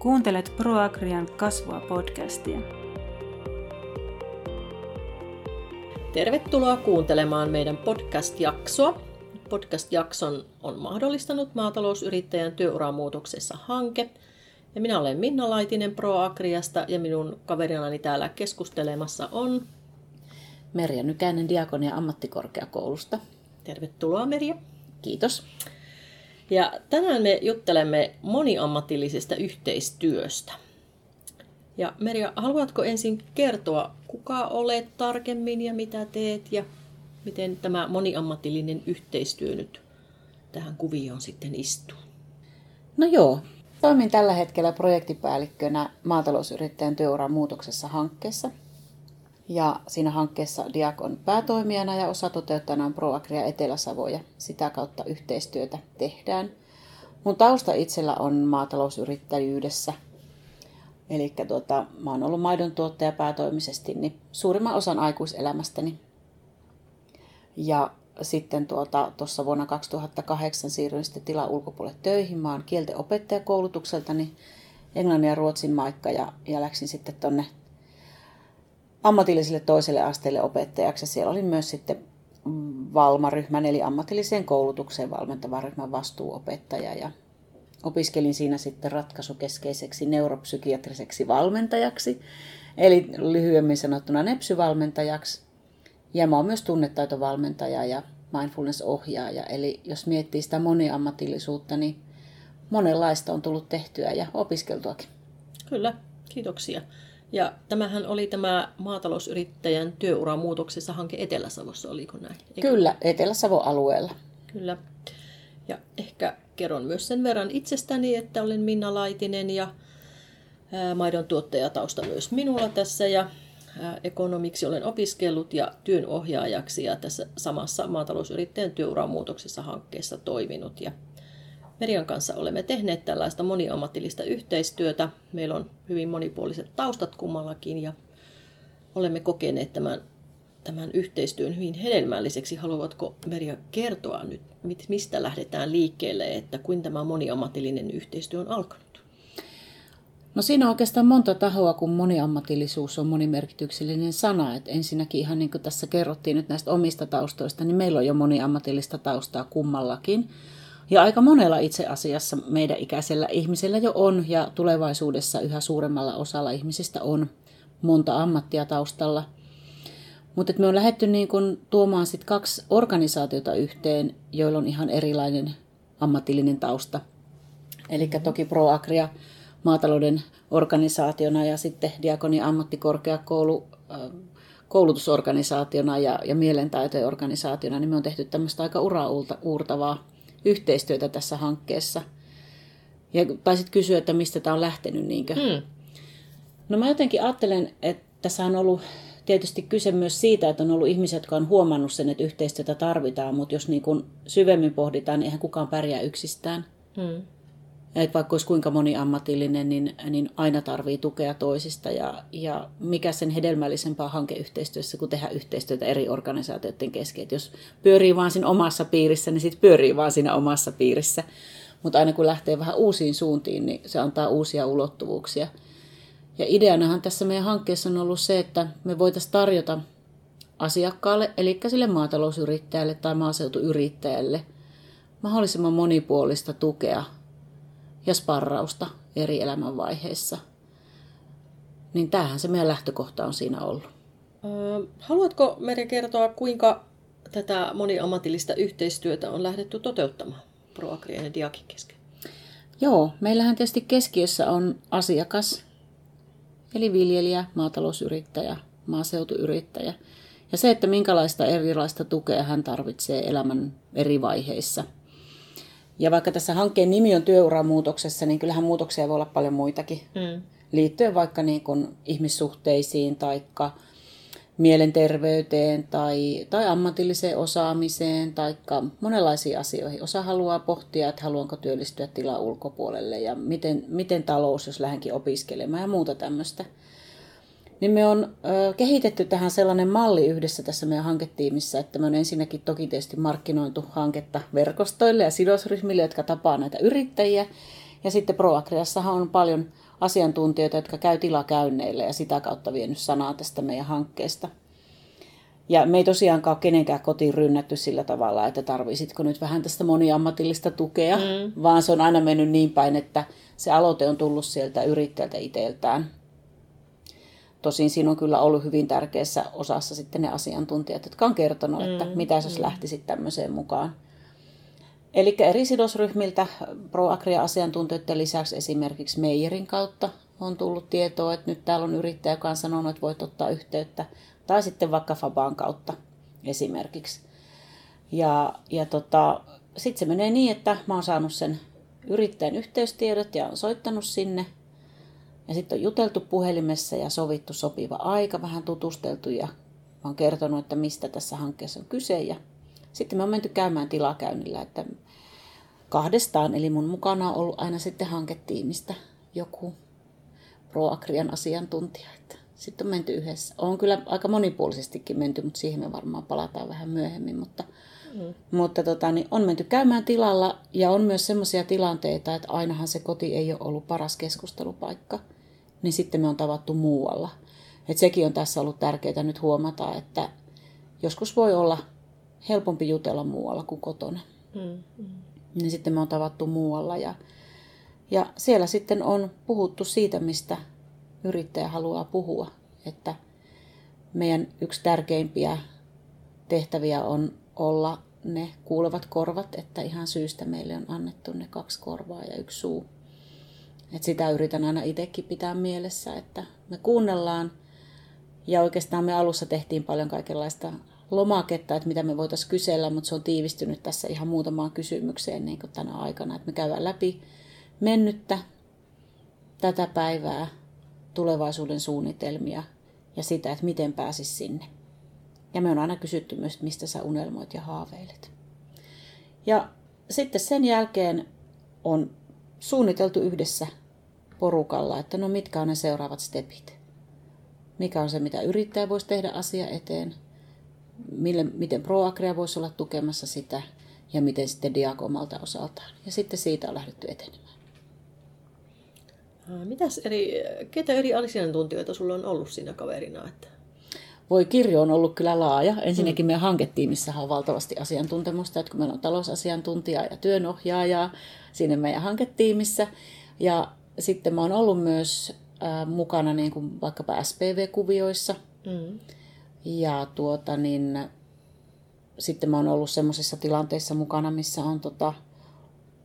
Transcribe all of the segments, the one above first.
Kuuntelet ProAgrian kasvua podcastia. Tervetuloa kuuntelemaan meidän podcast-jaksoa. Podcast-jakson on mahdollistanut maatalousyrittäjän työuramuutoksessa hanke. Ja minä olen Minna Laitinen ProAgriasta ja minun kaverinani täällä keskustelemassa on Merja Nykänen Diakonia ammattikorkeakoulusta. Tervetuloa Merja. Kiitos. Ja tänään me juttelemme moniammatillisesta yhteistyöstä. Ja Merja, haluatko ensin kertoa, kuka olet tarkemmin ja mitä teet ja miten tämä moniammatillinen yhteistyö nyt tähän kuvioon sitten istuu? No joo, toimin tällä hetkellä projektipäällikkönä maatalousyrittäjän työuran muutoksessa hankkeessa. Ja siinä hankkeessa Diakon päätoimijana ja osa toteuttajana on ProAgria Etelä-Savo ja sitä kautta yhteistyötä tehdään. Mun tausta itsellä on maatalousyrittäjyydessä. Eli tuota, mä oon ollut maidon tuottaja päätoimisesti niin suurimman osan aikuiselämästäni. Ja sitten tuota, vuonna 2008 siirryin sitten tilan ulkopuolelle töihin. Mä oon kielten opettajakoulutukseltani englannin ja ruotsin maikka ja, ja läksin sitten tonne ammatilliselle toiselle asteelle opettajaksi. Siellä oli myös sitten Valmaryhmän eli ammatilliseen koulutukseen valmentavan ryhmän vastuuopettaja ja opiskelin siinä sitten ratkaisukeskeiseksi neuropsykiatriseksi valmentajaksi, eli lyhyemmin sanottuna nepsyvalmentajaksi. Ja mä oon myös tunnetaitovalmentaja ja mindfulness-ohjaaja, eli jos miettii sitä moniammatillisuutta, niin monenlaista on tullut tehtyä ja opiskeltuakin. Kyllä, kiitoksia. Ja tämähän oli tämä maatalousyrittäjän työuran muutoksessa hanke Etelä-Savossa, oliko näin? Eikö? Kyllä, Etelä-Savon alueella. Kyllä. Ja ehkä kerron myös sen verran itsestäni, että olen Minna Laitinen ja maidon tuottajatausta myös minulla tässä ja ekonomiksi olen opiskellut ja työnohjaajaksi ja tässä samassa maatalousyrittäjän työuran muutoksessa hankkeessa toiminut. Ja Merian kanssa olemme tehneet tällaista moniammatillista yhteistyötä. Meillä on hyvin monipuoliset taustat kummallakin ja olemme kokeneet tämän, tämän yhteistyön hyvin hedelmälliseksi. Haluatko Meria kertoa nyt, mistä lähdetään liikkeelle, että kuin tämä moniammatillinen yhteistyö on alkanut? No siinä on oikeastaan monta tahoa, kun moniammatillisuus on monimerkityksellinen sana. Et ensinnäkin ihan niin kuin tässä kerrottiin nyt näistä omista taustoista, niin meillä on jo moniammatillista taustaa kummallakin. Ja aika monella itse asiassa meidän ikäisellä ihmisellä jo on ja tulevaisuudessa yhä suuremmalla osalla ihmisistä on monta ammattia taustalla. Mutta me on lähdetty niin kun tuomaan sit kaksi organisaatiota yhteen, joilla on ihan erilainen ammatillinen tausta. Eli toki ProAgria maatalouden organisaationa ja sitten Diakonia ammattikorkeakoulu koulutusorganisaationa ja, ja mielentaitojen organisaationa, niin me on tehty tämmöistä aika ura-uurtavaa yhteistyötä tässä hankkeessa. Ja taisit kysyä, että mistä tämä on lähtenyt. Niinkö? Hmm. No mä jotenkin ajattelen, että tässä on ollut tietysti kyse myös siitä, että on ollut ihmisiä, jotka on huomannut sen, että yhteistyötä tarvitaan, mutta jos niin kuin syvemmin pohditaan, niin eihän kukaan pärjää yksistään. Hmm. Että vaikka olisi kuinka moniammatillinen, niin, niin aina tarvii tukea toisista. Ja, ja mikä sen hedelmällisempää hankeyhteistyössä, kun tehdä yhteistyötä eri organisaatioiden kesken. Et jos pyörii vaan siinä omassa piirissä, niin sitten pyörii vaan siinä omassa piirissä. Mutta aina kun lähtee vähän uusiin suuntiin, niin se antaa uusia ulottuvuuksia. Ja ideanahan tässä meidän hankkeessa on ollut se, että me voitaisiin tarjota asiakkaalle, eli sille maatalousyrittäjälle tai maaseutuyrittäjälle, mahdollisimman monipuolista tukea ja sparrausta eri elämänvaiheissa. Niin tämähän se meidän lähtökohta on siinä ollut. haluatko Meri kertoa, kuinka tätä moniammatillista yhteistyötä on lähdetty toteuttamaan ProAgrien ja Diakin kesken? Joo, meillähän tietysti keskiössä on asiakas, eli viljelijä, maatalousyrittäjä, maaseutuyrittäjä. Ja se, että minkälaista erilaista tukea hän tarvitsee elämän eri vaiheissa – ja vaikka tässä hankkeen nimi on työuramuutoksessa, niin kyllähän muutoksia voi olla paljon muitakin. Mm. Liittyen vaikka niin kuin ihmissuhteisiin tai mielenterveyteen tai, tai ammatilliseen osaamiseen tai monenlaisiin asioihin. Osa haluaa pohtia, että haluanko työllistyä tilaa ulkopuolelle ja miten, miten talous, jos lähdenkin opiskelemaan ja muuta tämmöistä niin me on ö, kehitetty tähän sellainen malli yhdessä tässä meidän hanketiimissä, että me on ensinnäkin toki tietysti markkinoitu hanketta verkostoille ja sidosryhmille, jotka tapaa näitä yrittäjiä. Ja sitten ProAgriassahan on paljon asiantuntijoita, jotka käy tilakäynneillä ja sitä kautta vienyt sanaa tästä meidän hankkeesta. Ja me ei tosiaankaan ole kenenkään kotiin rynnätty sillä tavalla, että tarvisitko nyt vähän tästä moniammatillista tukea, mm. vaan se on aina mennyt niin päin, että se aloite on tullut sieltä yrittäjältä itseltään. Tosin siinä on kyllä ollut hyvin tärkeässä osassa sitten ne asiantuntijat, jotka on kertonut, että mm, mitä jos mm. lähtisit tämmöiseen mukaan. Eli eri sidosryhmiltä ProAgria-asiantuntijoiden lisäksi esimerkiksi Meijerin kautta on tullut tietoa, että nyt täällä on yrittäjä, joka on sanonut, että voit ottaa yhteyttä. Tai sitten vaikka Faban kautta esimerkiksi. Ja, ja tota, sitten se menee niin, että mä oon saanut sen yrittäjän yhteystiedot ja on soittanut sinne. Ja sitten on juteltu puhelimessa ja sovittu sopiva aika, vähän tutusteltu ja mä oon kertonut, että mistä tässä hankkeessa on kyse. Ja sitten me on menty käymään tilakäynnillä, että kahdestaan, eli mun mukana on ollut aina sitten hanketiimistä joku ProAgrian asiantuntija. Että sitten on menty yhdessä. On kyllä aika monipuolisestikin menty, mutta siihen me varmaan palataan vähän myöhemmin. Mutta, mm. mutta tota, niin on menty käymään tilalla ja on myös sellaisia tilanteita, että ainahan se koti ei ole ollut paras keskustelupaikka. Niin sitten me on tavattu muualla. Et sekin on tässä ollut tärkeää nyt huomata, että joskus voi olla helpompi jutella muualla kuin kotona. Mm, mm. Niin sitten me on tavattu muualla ja, ja siellä sitten on puhuttu siitä, mistä yrittäjä haluaa puhua. Että meidän yksi tärkeimpiä tehtäviä on olla ne kuulevat korvat, että ihan syystä meille on annettu ne kaksi korvaa ja yksi suu. Et sitä yritän aina itsekin pitää mielessä, että me kuunnellaan ja oikeastaan me alussa tehtiin paljon kaikenlaista lomaketta, että mitä me voitaisiin kysellä, mutta se on tiivistynyt tässä ihan muutamaan kysymykseen niin kuin tänä aikana. Että me käydään läpi mennyttä, tätä päivää, tulevaisuuden suunnitelmia ja sitä, että miten pääsis sinne. Ja me on aina kysytty myös, että mistä sä unelmoit ja haaveilet. Ja sitten sen jälkeen on suunniteltu yhdessä porukalla, että no mitkä on ne seuraavat stepit. Mikä on se, mitä yrittäjä voisi tehdä asia eteen – mille, miten ProAgria voisi olla tukemassa sitä ja miten sitten Diak omalta osaltaan. Ja sitten siitä on lähdetty etenemään. Mitäs eri, ketä eri asiantuntijoita sulla on ollut siinä kaverina? Että... Voi kirjo on ollut kyllä laaja. Ensinnäkin mm. meidän hanketiimissä on valtavasti asiantuntemusta, että kun meillä on talousasiantuntija ja työnohjaaja siinä meidän hanketiimissä. Ja sitten mä oon ollut myös äh, mukana niin kuin vaikkapa SPV-kuvioissa. Mm. Ja tuota, niin, sitten mä oon ollut semmoisissa tilanteissa mukana, missä on tota,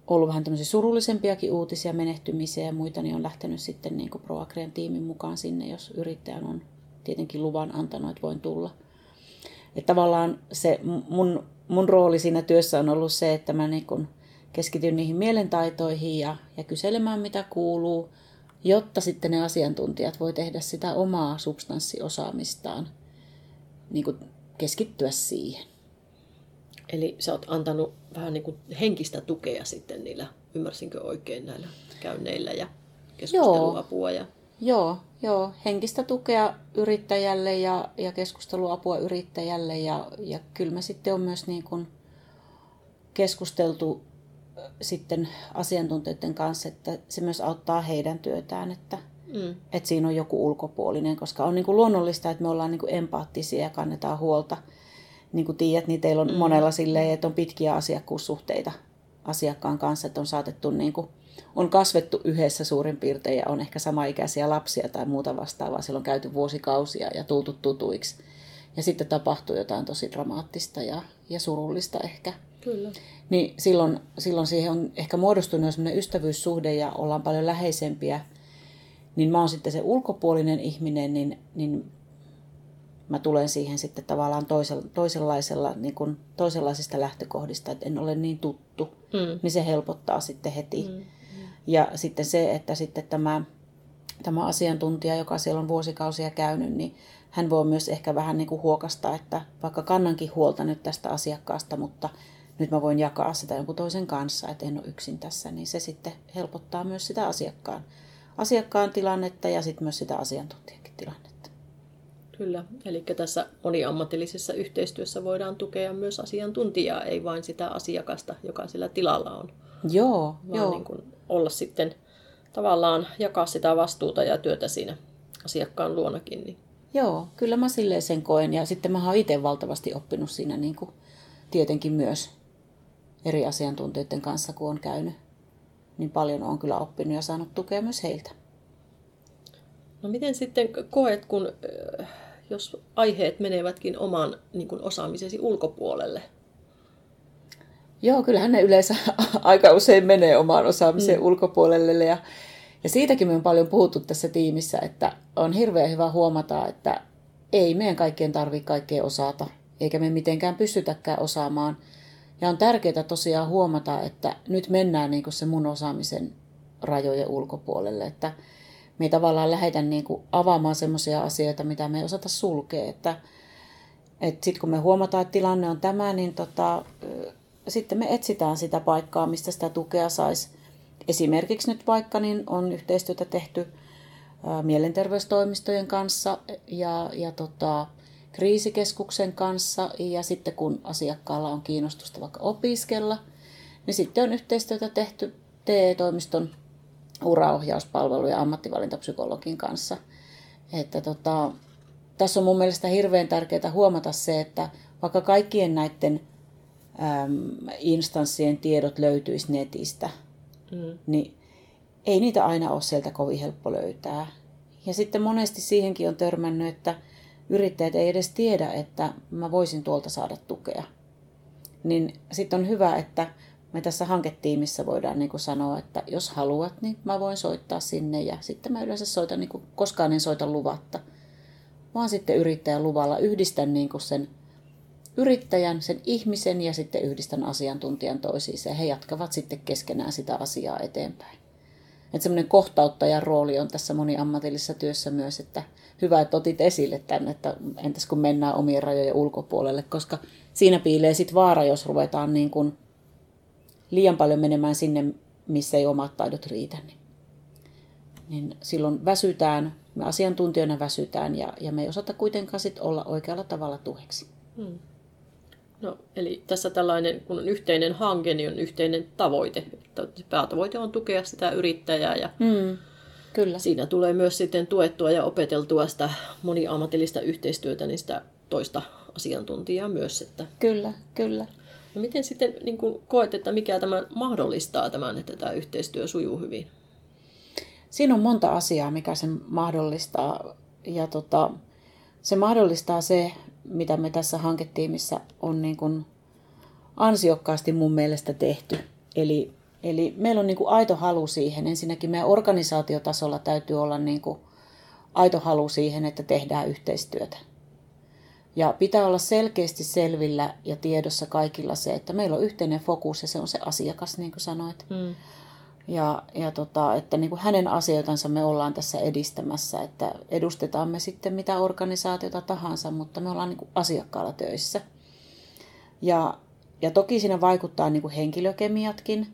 ollut vähän tämmöisiä surullisempiakin uutisia, menehtymisiä ja muita, niin on lähtenyt sitten niin ProAgrian tiimin mukaan sinne, jos yrittäjän on tietenkin luvan antanut, että voin tulla. Että tavallaan se mun, mun rooli siinä työssä on ollut se, että mä niin kun keskityn niihin mielentaitoihin ja, ja kyselemään mitä kuuluu, jotta sitten ne asiantuntijat voi tehdä sitä omaa substanssiosaamistaan – niin kuin keskittyä siihen. Eli sä oot antanut vähän niin kuin henkistä tukea sitten niillä, ymmärsinkö oikein näillä käynneillä ja keskusteluapua? Ja... Joo, joo, henkistä tukea yrittäjälle ja, ja keskusteluapua yrittäjälle ja, ja kyllä me sitten on myös niin kuin keskusteltu sitten asiantuntijoiden kanssa, että se myös auttaa heidän työtään, että, mm. että siinä on joku ulkopuolinen, koska on niin kuin luonnollista, että me ollaan niin kuin empaattisia ja kannetaan huolta. Niin kuin tiedät, niin teillä on mm. monella silleen, että on pitkiä asiakkuussuhteita asiakkaan kanssa, että on saatettu niin kuin, on kasvettu yhdessä suurin piirtein ja on ehkä samaikäisiä lapsia tai muuta vastaavaa. Siellä on käyty vuosikausia ja tultu tutuiksi. Ja sitten tapahtuu jotain tosi dramaattista ja, ja surullista ehkä. Kyllä. Niin silloin, silloin siihen on ehkä muodostunut sellainen ystävyyssuhde ja ollaan paljon läheisempiä niin mä oon sitten se ulkopuolinen ihminen, niin, niin mä tulen siihen sitten tavallaan toisenlaisella, niin kuin toisenlaisista lähtökohdista, että en ole niin tuttu, mm. niin se helpottaa sitten heti. Mm. Ja sitten se, että sitten tämä, tämä asiantuntija, joka siellä on vuosikausia käynyt, niin hän voi myös ehkä vähän niin kuin huokasta, että vaikka kannankin huolta nyt tästä asiakkaasta, mutta nyt mä voin jakaa sitä jonkun toisen kanssa, että en ole yksin tässä, niin se sitten helpottaa myös sitä asiakkaan asiakkaan tilannetta ja sitten myös sitä asiantuntijankin tilannetta. Kyllä, eli tässä moniammatillisessa yhteistyössä voidaan tukea myös asiantuntijaa, ei vain sitä asiakasta, joka sillä tilalla on. Joo, vaan joo. Niin kuin olla sitten tavallaan jakaa sitä vastuuta ja työtä siinä asiakkaan luonakin. Niin. Joo, kyllä mä silleen sen koen. Ja sitten mä oon itse valtavasti oppinut siinä niin kuin, tietenkin myös eri asiantuntijoiden kanssa, kun on käynyt. Niin paljon on kyllä oppinut ja saanut tukea myös heiltä. No miten sitten koet, kun jos aiheet menevätkin oman niin kuin osaamisesi ulkopuolelle? Joo, kyllähän ne yleensä aika usein menee omaan osaamiseen mm. ulkopuolelle. Ja, ja siitäkin me on paljon puhuttu tässä tiimissä, että on hirveän hyvä huomata, että ei meidän kaikkien tarvitse kaikkea osata, eikä me mitenkään pystytäkään osaamaan. Ja on tärkeää tosiaan huomata, että nyt mennään niin kuin se mun osaamisen rajojen ulkopuolelle, että me ei tavallaan lähdetä niin avaamaan sellaisia asioita, mitä me ei osata sulkea. Että, että sitten kun me huomataan, että tilanne on tämä, niin tota, sitten me etsitään sitä paikkaa, mistä sitä tukea saisi. Esimerkiksi nyt vaikka niin on yhteistyötä tehty mielenterveystoimistojen kanssa ja, ja tota, kriisikeskuksen kanssa ja sitten kun asiakkaalla on kiinnostusta vaikka opiskella, niin sitten on yhteistyötä tehty TE-toimiston uraohjauspalvelu ja ammattivalintapsykologin kanssa. Että tota, tässä on mun mielestä hirveän tärkeää huomata se, että vaikka kaikkien näiden äm, instanssien tiedot löytyisi netistä, mm. niin ei niitä aina ole sieltä kovin helppo löytää. Ja sitten monesti siihenkin on törmännyt, että yrittäjät ei edes tiedä, että mä voisin tuolta saada tukea. Niin sitten on hyvä, että me tässä hanketiimissä voidaan niin kuin sanoa, että jos haluat, niin mä voin soittaa sinne. Ja sitten mä yleensä soitan, niin kuin, koskaan en soita luvatta, vaan sitten yrittäjän luvalla yhdistän niin kuin sen yrittäjän, sen ihmisen ja sitten yhdistän asiantuntijan toisiinsa. Ja he jatkavat sitten keskenään sitä asiaa eteenpäin. Että semmoinen kohtauttajan rooli on tässä moniammatillisessa työssä myös, että hyvä, että otit esille tänne, että entäs kun mennään omien rajojen ulkopuolelle, koska siinä piilee sitten vaara, jos ruvetaan niin kuin liian paljon menemään sinne, missä ei omat taidot riitä. Niin, niin silloin väsytään, me asiantuntijoina väsytään ja, ja me ei osata kuitenkaan sit olla oikealla tavalla tueksi. Hmm. No, eli tässä tällainen, kun on yhteinen hanke, niin on yhteinen tavoite. Päätavoite on tukea sitä yrittäjää ja hmm. Kyllä. siinä tulee myös sitten tuettua ja opeteltua sitä moniammatillista yhteistyötä, niin sitä toista asiantuntijaa myös. Että... Kyllä, kyllä. No miten sitten niin kuin koet, että mikä tämän mahdollistaa tämän, että tämä yhteistyö sujuu hyvin? Siinä on monta asiaa, mikä sen mahdollistaa. Ja tota, se mahdollistaa se, mitä me tässä hanketiimissä on niin kuin ansiokkaasti mun mielestä tehty. Eli, eli meillä on niin kuin aito halu siihen. Ensinnäkin meidän organisaatiotasolla täytyy olla niin kuin aito halu siihen, että tehdään yhteistyötä. Ja pitää olla selkeästi selvillä ja tiedossa kaikilla se, että meillä on yhteinen fokus ja se on se asiakas, niin kuin sanoit. Mm. Ja, ja tota, että niin kuin hänen asioitansa me ollaan tässä edistämässä, että edustetaan me sitten mitä organisaatiota tahansa, mutta me ollaan niin kuin asiakkaalla töissä. Ja, ja toki siinä vaikuttaa niin kuin henkilökemiatkin,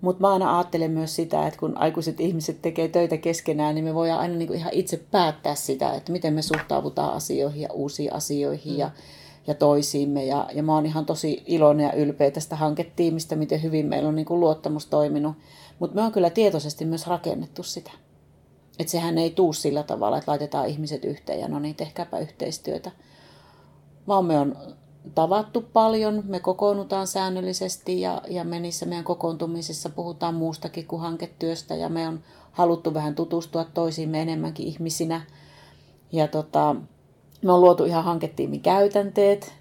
mutta mä aina ajattelen myös sitä, että kun aikuiset ihmiset tekee töitä keskenään, niin me voidaan aina niin kuin ihan itse päättää sitä, että miten me suhtaudutaan asioihin ja uusiin asioihin mm. ja, ja toisiimme. Ja, ja mä oon ihan tosi iloinen ja ylpeä tästä hanketiimistä, miten hyvin meillä on niin kuin luottamus toiminut. Mutta me on kyllä tietoisesti myös rakennettu sitä. Että sehän ei tuu sillä tavalla, että laitetaan ihmiset yhteen ja no niin, tehkääpä yhteistyötä. Vaan me on tavattu paljon, me kokoonnutaan säännöllisesti ja, ja me niissä meidän kokoontumisissa puhutaan muustakin kuin hanketyöstä ja me on haluttu vähän tutustua toisiimme enemmänkin ihmisinä. Ja tota, me on luotu ihan hanketiimin käytänteet,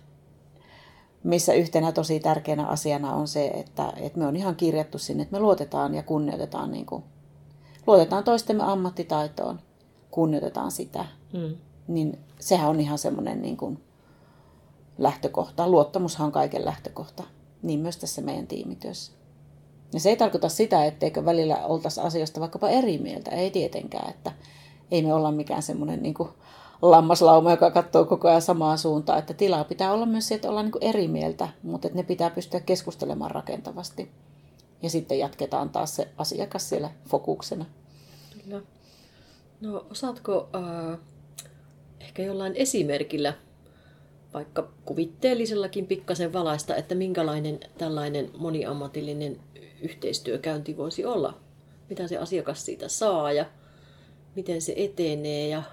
missä yhtenä tosi tärkeänä asiana on se, että, että me on ihan kirjattu sinne, että me luotetaan ja kunnioitetaan, niin kuin, luotetaan toistemme ammattitaitoon, kunnioitetaan sitä. Mm. Niin sehän on ihan semmoinen niin kuin, lähtökohta. Luottamushan on kaiken lähtökohta, niin myös tässä meidän tiimityössä. Ja se ei tarkoita sitä, etteikö välillä oltaisi asioista vaikkapa eri mieltä. Ei tietenkään, että ei me olla mikään semmoinen niin lammaslauma, joka katsoo koko ajan samaa suuntaan. Että tilaa pitää olla myös se, että ollaan niin eri mieltä, mutta että ne pitää pystyä keskustelemaan rakentavasti. Ja sitten jatketaan taas se asiakas siellä fokuksena. Kyllä. No osaatko äh, ehkä jollain esimerkillä vaikka kuvitteellisellakin pikkasen valaista, että minkälainen tällainen moniammatillinen yhteistyökäynti voisi olla. mitä se asiakas siitä saa ja miten se etenee ja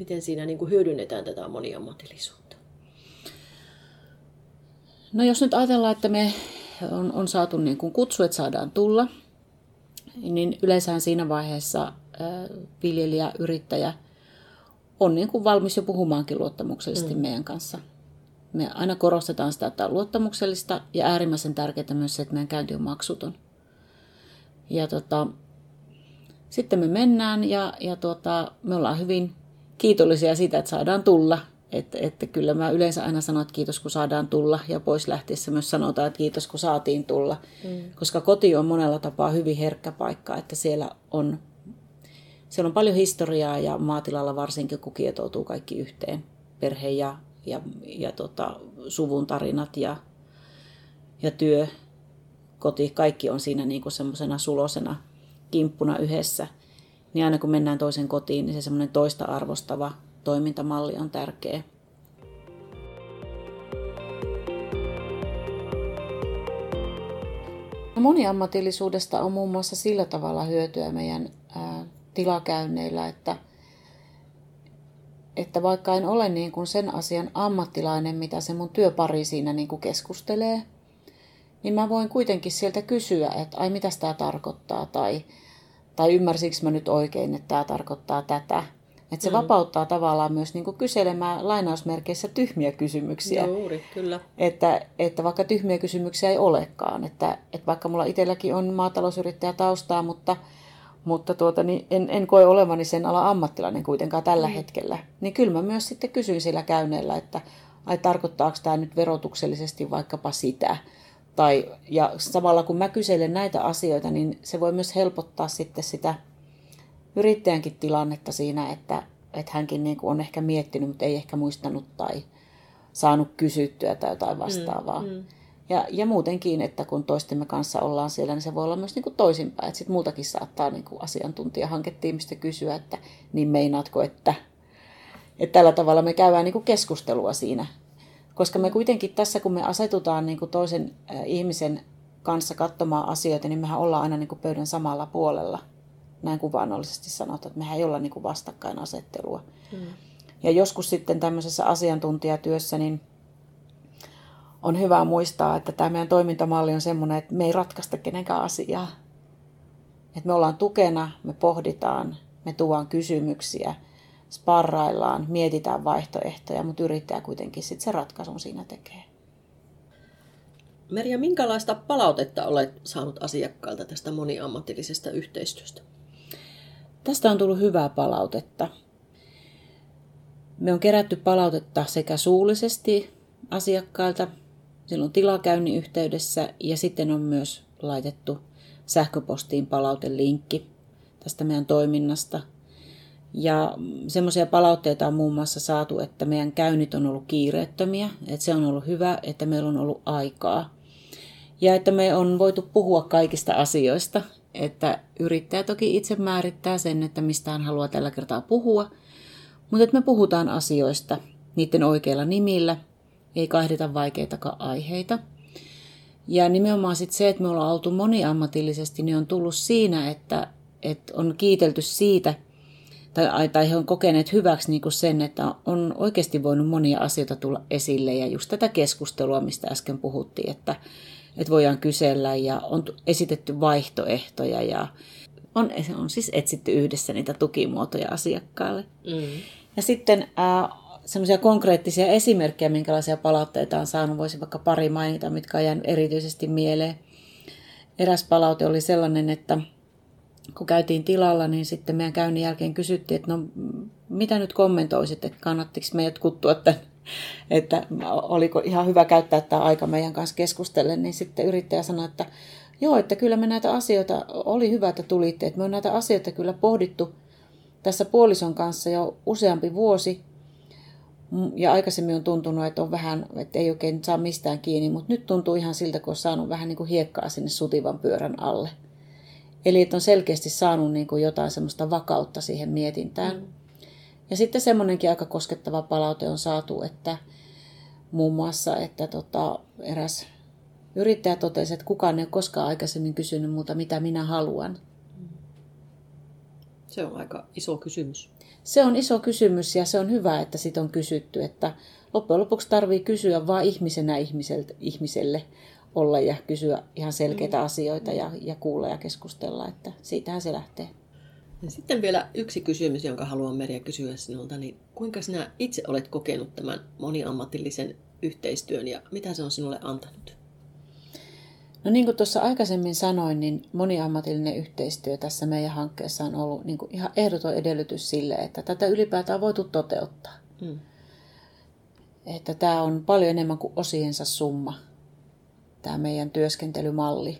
miten siinä niin kuin hyödynnetään tätä moniammatillisuutta? No jos nyt ajatellaan, että me on, on saatu niin kuin kutsu, että saadaan tulla, niin yleensä siinä vaiheessa viljelijä, yrittäjä on niin kuin valmis jo puhumaankin luottamuksellisesti mm. meidän kanssa. Me aina korostetaan sitä, että on luottamuksellista ja äärimmäisen tärkeää myös se, että meidän käynti on maksuton. Ja tota, sitten me mennään ja, ja tota, me ollaan hyvin kiitollisia siitä, että saadaan tulla. Että, että kyllä mä yleensä aina sanon, että kiitos kun saadaan tulla ja pois lähtiessä myös sanotaan, että kiitos kun saatiin tulla. Mm. Koska koti on monella tapaa hyvin herkkä paikka, että siellä on, siellä on paljon historiaa ja maatilalla varsinkin kun kietoutuu kaikki yhteen. Perhe ja, ja, ja tota, suvun tarinat ja, ja työ, koti, kaikki on siinä niin kuin semmoisena sulosena kimppuna yhdessä – niin aina kun mennään toisen kotiin, niin se semmoinen toista arvostava toimintamalli on tärkeä. No moniammatillisuudesta on muun muassa sillä tavalla hyötyä meidän tilakäynneillä, että, että vaikka en ole niin kuin sen asian ammattilainen, mitä se mun työpari siinä niin kuin keskustelee, niin mä voin kuitenkin sieltä kysyä, että ai mitä tämä tarkoittaa tai tai ymmärsikö mä nyt oikein, että tämä tarkoittaa tätä. Että se mm. vapauttaa tavallaan myös niin kyselemään lainausmerkeissä tyhmiä kysymyksiä. Juuri, kyllä. Että, että vaikka tyhmiä kysymyksiä ei olekaan. Että, että vaikka mulla itselläkin on maatalousyrittäjä taustaa, mutta, mutta tuota, niin en, en koe olevani sen ala ammattilainen kuitenkaan tällä mm. hetkellä. Niin kyllä mä myös sitten kysyin sillä käynneellä, että ai tarkoittaako tämä nyt verotuksellisesti vaikkapa sitä – tai, ja samalla kun mä kyselen näitä asioita, niin se voi myös helpottaa sitten sitä yrittäjänkin tilannetta siinä, että, että hänkin niin kuin on ehkä miettinyt, mutta ei ehkä muistanut tai saanut kysyttyä tai jotain mm, vastaavaa. Mm, mm. Ja, ja muutenkin, että kun toistemme kanssa ollaan siellä, niin se voi olla myös niin kuin toisinpäin. Että sitten multakin saattaa niin kuin asiantuntijahanketiimistä kysyä, että niin meinaatko, että, että tällä tavalla me käydään niin kuin keskustelua siinä koska me kuitenkin tässä, kun me asetutaan niin kuin toisen ihmisen kanssa katsomaan asioita, niin mehän ollaan aina niin kuin pöydän samalla puolella. Näin kuvaannollisesti sanotaan, että mehän ei olla niin kuin vastakkainasettelua. Mm. Ja joskus sitten tämmöisessä asiantuntijatyössä, niin on hyvä muistaa, että tämä meidän toimintamalli on semmoinen, että me ei ratkaista kenenkään asiaa. Että me ollaan tukena, me pohditaan, me tuodaan kysymyksiä – sparraillaan, mietitään vaihtoehtoja, mutta yrittäjä kuitenkin sitten se ratkaisun siinä tekee. Merja, minkälaista palautetta olet saanut asiakkailta tästä moniammatillisesta yhteistyöstä? Tästä on tullut hyvää palautetta. Me on kerätty palautetta sekä suullisesti asiakkailta silloin tilakäynnin yhteydessä ja sitten on myös laitettu sähköpostiin palautelinkki tästä meidän toiminnasta – ja semmoisia palautteita on muun muassa saatu, että meidän käynnit on ollut kiireettömiä, että se on ollut hyvä, että meillä on ollut aikaa. Ja että me on voitu puhua kaikista asioista, että yrittäjä toki itse määrittää sen, että mistä hän haluaa tällä kertaa puhua, mutta että me puhutaan asioista niiden oikeilla nimillä, ei kahdita vaikeitakaan aiheita. Ja nimenomaan sit se, että me ollaan oltu moniammatillisesti, niin on tullut siinä, että, että on kiitelty siitä – tai, tai he on kokeneet hyväksi niin kuin sen, että on oikeasti voinut monia asioita tulla esille ja just tätä keskustelua, mistä äsken puhuttiin, että, että voidaan kysellä ja on esitetty vaihtoehtoja ja on, on siis etsitty yhdessä niitä tukimuotoja asiakkaalle. Mm. Ja sitten äh, semmoisia konkreettisia esimerkkejä, minkälaisia palautteita on saanut, voisi vaikka pari mainita, mitkä on jäänyt erityisesti mieleen. Eräs palaute oli sellainen, että kun käytiin tilalla, niin sitten meidän käynnin jälkeen kysyttiin, että no mitä nyt kommentoisit, että kannattiko meidät kuttua tämän, että oliko ihan hyvä käyttää tämä aika meidän kanssa keskustellen, niin sitten yrittäjä sanoi, että joo, että kyllä me näitä asioita, oli hyvä, että tulitte, että me on näitä asioita kyllä pohdittu tässä puolison kanssa jo useampi vuosi, ja aikaisemmin on tuntunut, että on vähän, että ei oikein saa mistään kiinni, mutta nyt tuntuu ihan siltä, kun on saanut vähän niin kuin hiekkaa sinne sutivan pyörän alle. Eli että on selkeästi saanut niin kuin jotain semmoista vakautta siihen mietintään. Mm. Ja sitten semmoinenkin aika koskettava palaute on saatu, että muun muassa, että tota, eräs yrittäjä totesi, että kukaan ei ole koskaan aikaisemmin kysynyt multa, mitä minä haluan. Se on aika iso kysymys. Se on iso kysymys ja se on hyvä, että siitä on kysytty, että loppujen lopuksi tarvii kysyä vain ihmisenä ihmiselle olla ja kysyä ihan selkeitä mm. asioita ja, ja kuulla ja keskustella, että siitähän se lähtee. Ja sitten vielä yksi kysymys, jonka haluan Merja kysyä sinulta, niin kuinka sinä itse olet kokenut tämän moniammatillisen yhteistyön ja mitä se on sinulle antanut? No niin kuin tuossa aikaisemmin sanoin, niin moniammatillinen yhteistyö tässä meidän hankkeessa on ollut niin kuin ihan ehdoton edellytys sille, että tätä ylipäätään on voitu toteuttaa. Hmm. Että tämä on paljon enemmän kuin osiensa summa, tämä meidän työskentelymalli.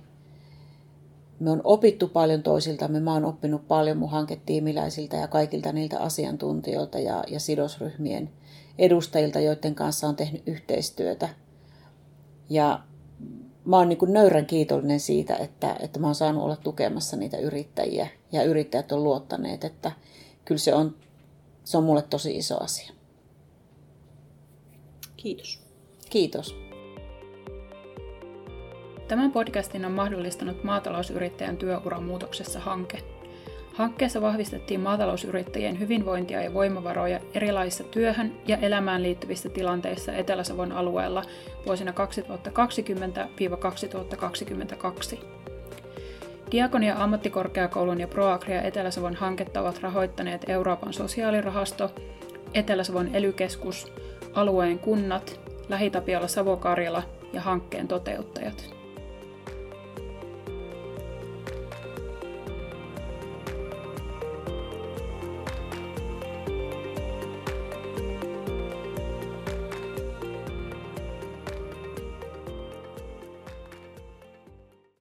Me on opittu paljon toisiltamme. Mä oon oppinut paljon mun hanketiimiläisiltä ja kaikilta niiltä asiantuntijoilta ja, ja sidosryhmien edustajilta, joiden kanssa on tehnyt yhteistyötä. Ja mä oon niin kuin nöyrän kiitollinen siitä, että, että mä oon saanut olla tukemassa niitä yrittäjiä ja yrittäjät on luottaneet, että kyllä se on, se on mulle tosi iso asia. Kiitos. Kiitos. Tämän podcastin on mahdollistanut maatalousyrittäjän työuran muutoksessa hanke. Hankkeessa vahvistettiin maatalousyrittäjien hyvinvointia ja voimavaroja erilaisissa työhön ja elämään liittyvissä tilanteissa Etelä-Savon alueella vuosina 2020-2022. Diakonia ammattikorkeakoulun ja ProAgria Etelä-Savon hanketta ovat rahoittaneet Euroopan sosiaalirahasto, Etelä-Savon elykeskus, alueen kunnat, Lähitapiola Savo-Karjala ja hankkeen toteuttajat.